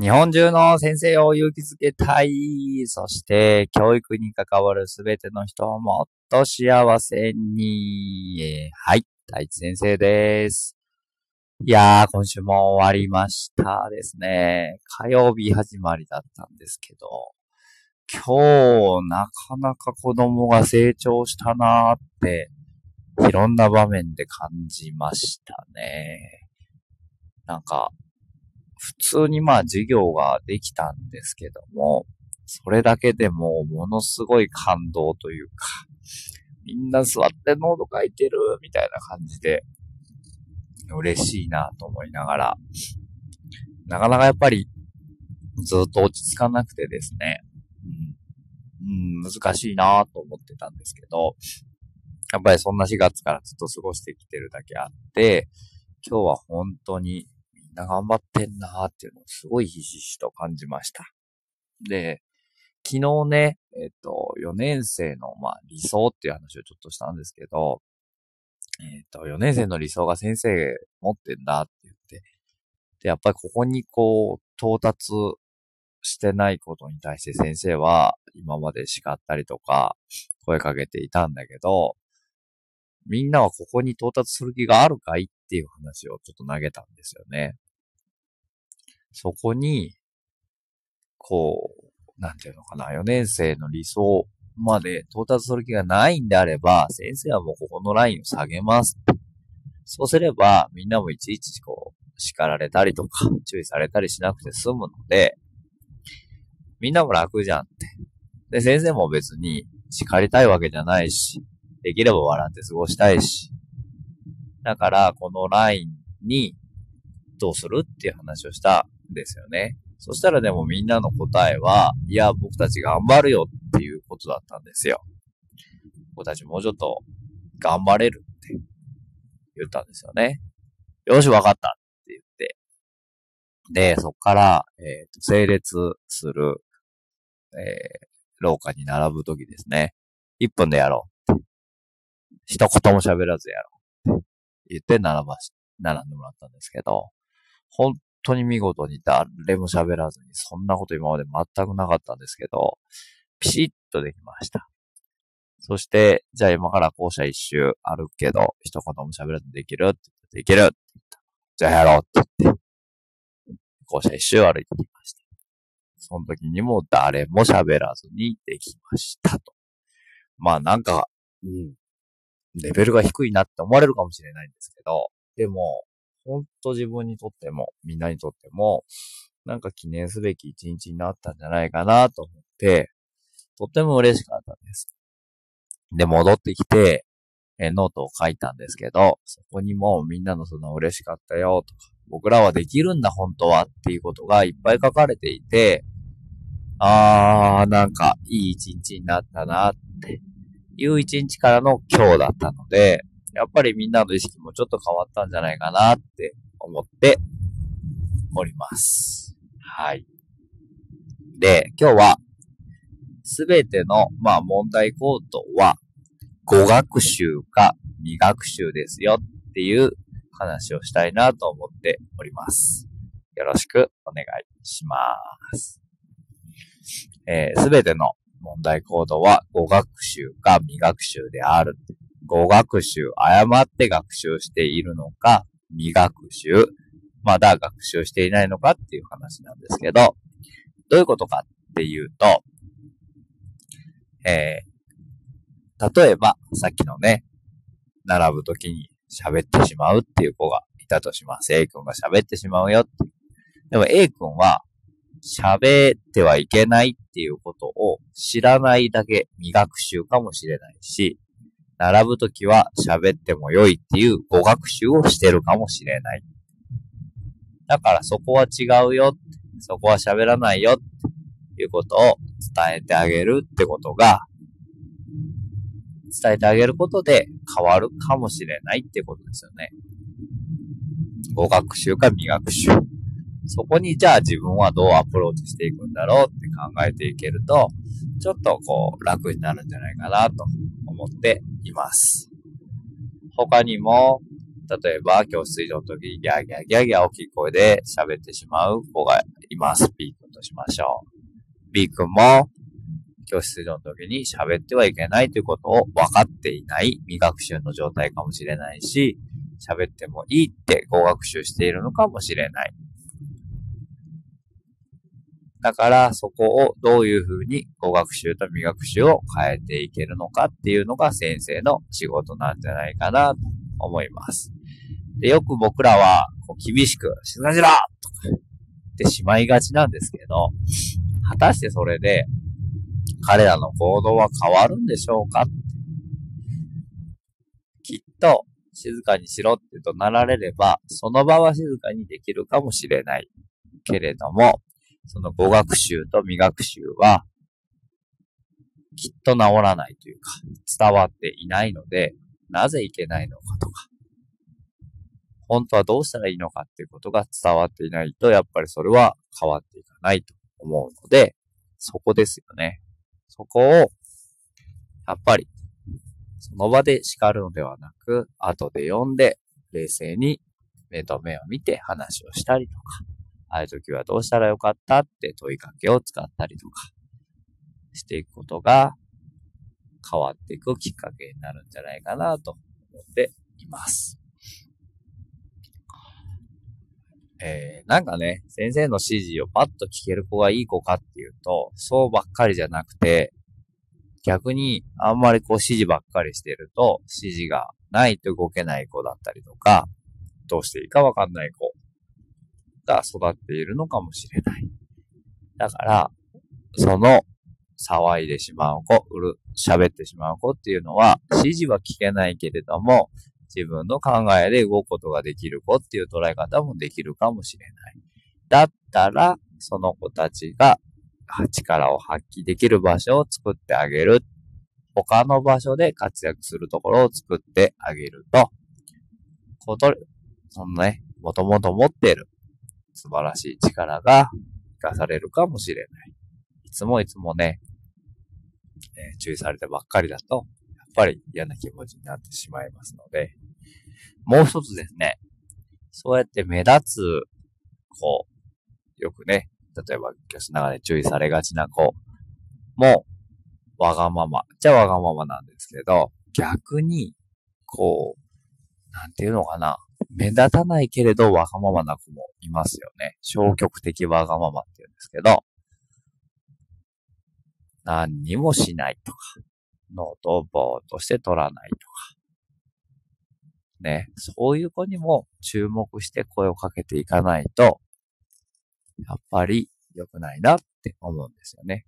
日本中の先生を勇気づけたい。そして、教育に関わるすべての人をもっと幸せに。はい、大地先生です。いやー、今週も終わりましたですね。火曜日始まりだったんですけど、今日、なかなか子供が成長したなーって、いろんな場面で感じましたね。なんか、普通にまあ授業ができたんですけども、それだけでもものすごい感動というか、みんな座ってノート書いてるみたいな感じで、嬉しいなと思いながら、なかなかやっぱりずっと落ち着かなくてですね、うん、うん、難しいなと思ってたんですけど、やっぱりそんな4月からずっと過ごしてきてるだけあって、今日は本当にな頑張ってんなーっていうのをすごいひしひしと感じました。で、昨日ね、えっと、4年生の、まあ、理想っていう話をちょっとしたんですけど、えっと、4年生の理想が先生持ってんだって言って、で、やっぱりここにこう、到達してないことに対して先生は今まで叱ったりとか声かけていたんだけど、みんなはここに到達する気があるかいっていう話をちょっと投げたんですよね。そこに、こう、なんていうのかな、4年生の理想まで到達する気がないんであれば、先生はもうここのラインを下げます。そうすれば、みんなもいちいちこう、叱られたりとか、注意されたりしなくて済むので、みんなも楽じゃんって。で、先生も別に叱りたいわけじゃないし、できれば笑って過ごしたいし。だから、このラインにどうするっていう話をしたですよね。そしたらでもみんなの答えは、いや、僕たち頑張るよっていうことだったんですよ。僕たちもうちょっと頑張れるって言ったんですよね。よし、わかったって言って。で、そっから、えっ、ー、と、整列する、えー、廊下に並ぶときですね。1分でやろう。一言も喋らずやろう。って言って並ばし、並んでもらったんですけど、本当に見事に誰も喋らずに、そんなこと今まで全くなかったんですけど、ピシッとできました。そして、じゃあ今から校舎一周歩くけど、一言も喋らずにできるって言って、できるって言った。じゃあやろうって言って、校舎一周歩いてきました。その時にも誰も喋らずにできましたと。まあなんか、うん、レベルが低いなって思われるかもしれないんですけど、でも、ほんと自分にとっても、みんなにとっても、なんか記念すべき一日になったんじゃないかなと思って、とっても嬉しかったんです。で、戻ってきて、えノートを書いたんですけど、そこにもみんなのその嬉しかったよとか、僕らはできるんだ本当はっていうことがいっぱい書かれていて、あー、なんかいい一日になったなっていう一日からの今日だったので、やっぱりみんなの意識もちょっと変わったんじゃないかなって思っております。はい。で、今日は、すべての、まあ、問題行動は、語学習か未学習ですよっていう話をしたいなと思っております。よろしくお願いします。えす、べての問題行動は語学習か未学習である。語学習、誤って学習しているのか、未学習、まだ学習していないのかっていう話なんですけど、どういうことかっていうと、えー、例えば、さっきのね、並ぶときに喋ってしまうっていう子がいたとします。A 君が喋ってしまうよって。でも A 君は喋ってはいけないっていうことを知らないだけ未学習かもしれないし、並ぶときは喋っても良いっていう語学習をしてるかもしれない。だからそこは違うよ。そこは喋らないよっていうことを伝えてあげるってことが、伝えてあげることで変わるかもしれないってことですよね。語学習か未学習。そこにじゃあ自分はどうアプローチしていくんだろうって考えていけると、ちょっとこう楽になるんじゃないかなと思っています。他にも、例えば、教室移動の時にギャーギャーギャーギャー大きい声で喋ってしまう子がいます。B 君としましょう。B 君も、教室移動の時に喋ってはいけないということを分かっていない未学習の状態かもしれないし、喋ってもいいって語学習しているのかもしれない。だから、そこをどういうふうに語学習と未学習を変えていけるのかっていうのが先生の仕事なんじゃないかなと思います。で、よく僕らは、こう厳しく、静かにしろとか言ってしまいがちなんですけど、果たしてそれで、彼らの行動は変わるんでしょうかきっと、静かにしろって怒鳴られれば、その場は静かにできるかもしれない。けれども、その語学習と未学習は、きっと治らないというか、伝わっていないので、なぜいけないのかとか、本当はどうしたらいいのかっていうことが伝わっていないと、やっぱりそれは変わっていかないと思うので、そこですよね。そこを、やっぱり、その場で叱るのではなく、後で読んで、冷静に目と目を見て話をしたりとか、ああいう時はどうしたらよかったって問いかけを使ったりとか、していくことが変わっていくきっかけになるんじゃないかなと思っています。えー、なんかね、先生の指示をパッと聞ける子がいい子かっていうと、そうばっかりじゃなくて、逆にあんまりこう指示ばっかりしてると、指示がないと動けない子だったりとか、どうしていいかわかんない子が育っているのかもしれない。だから、その騒いでしまう子、うる、喋ってしまう子っていうのは、指示は聞けないけれども、自分の考えで動くことができる子っていう捉え方もできるかもしれない。だったら、その子たちが力を発揮できる場所を作ってあげる。他の場所で活躍するところを作ってあげると、こと、そのね、もともと持っている素晴らしい力が活かされるかもしれない。いつもいつもね、えー、注意されてばっかりだと、やっぱり嫌な気持ちになってしまいますので、もう一つですね、そうやって目立つ子、よくね、例えば教師の中で注意されがちな子も、わがまま、じゃわがままなんですけど、逆に、こう、なんていうのかな、目立たないけれどわがままな子もいますよね。消極的わがままって言うんですけど、何にもしないとか、ノートをぼーっとして取らないとか。ね、そういう子にも注目して声をかけていかないと、やっぱり良くないなって思うんですよね。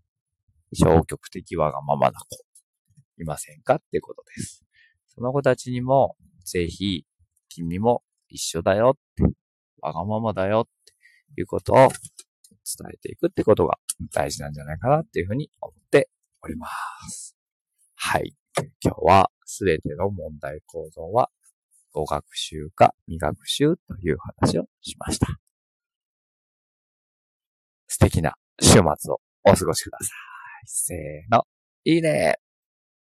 消極的わがままな子、いませんかってことです。その子たちにも、ぜひ、君も一緒だよって、わがままだよっていうことを伝えていくってことが大事なんじゃないかなっていうふうに思っております。はい。今日はすべての問題構造は語学習か未学習という話をしました。素敵な週末をお過ごしください。せーの。いいね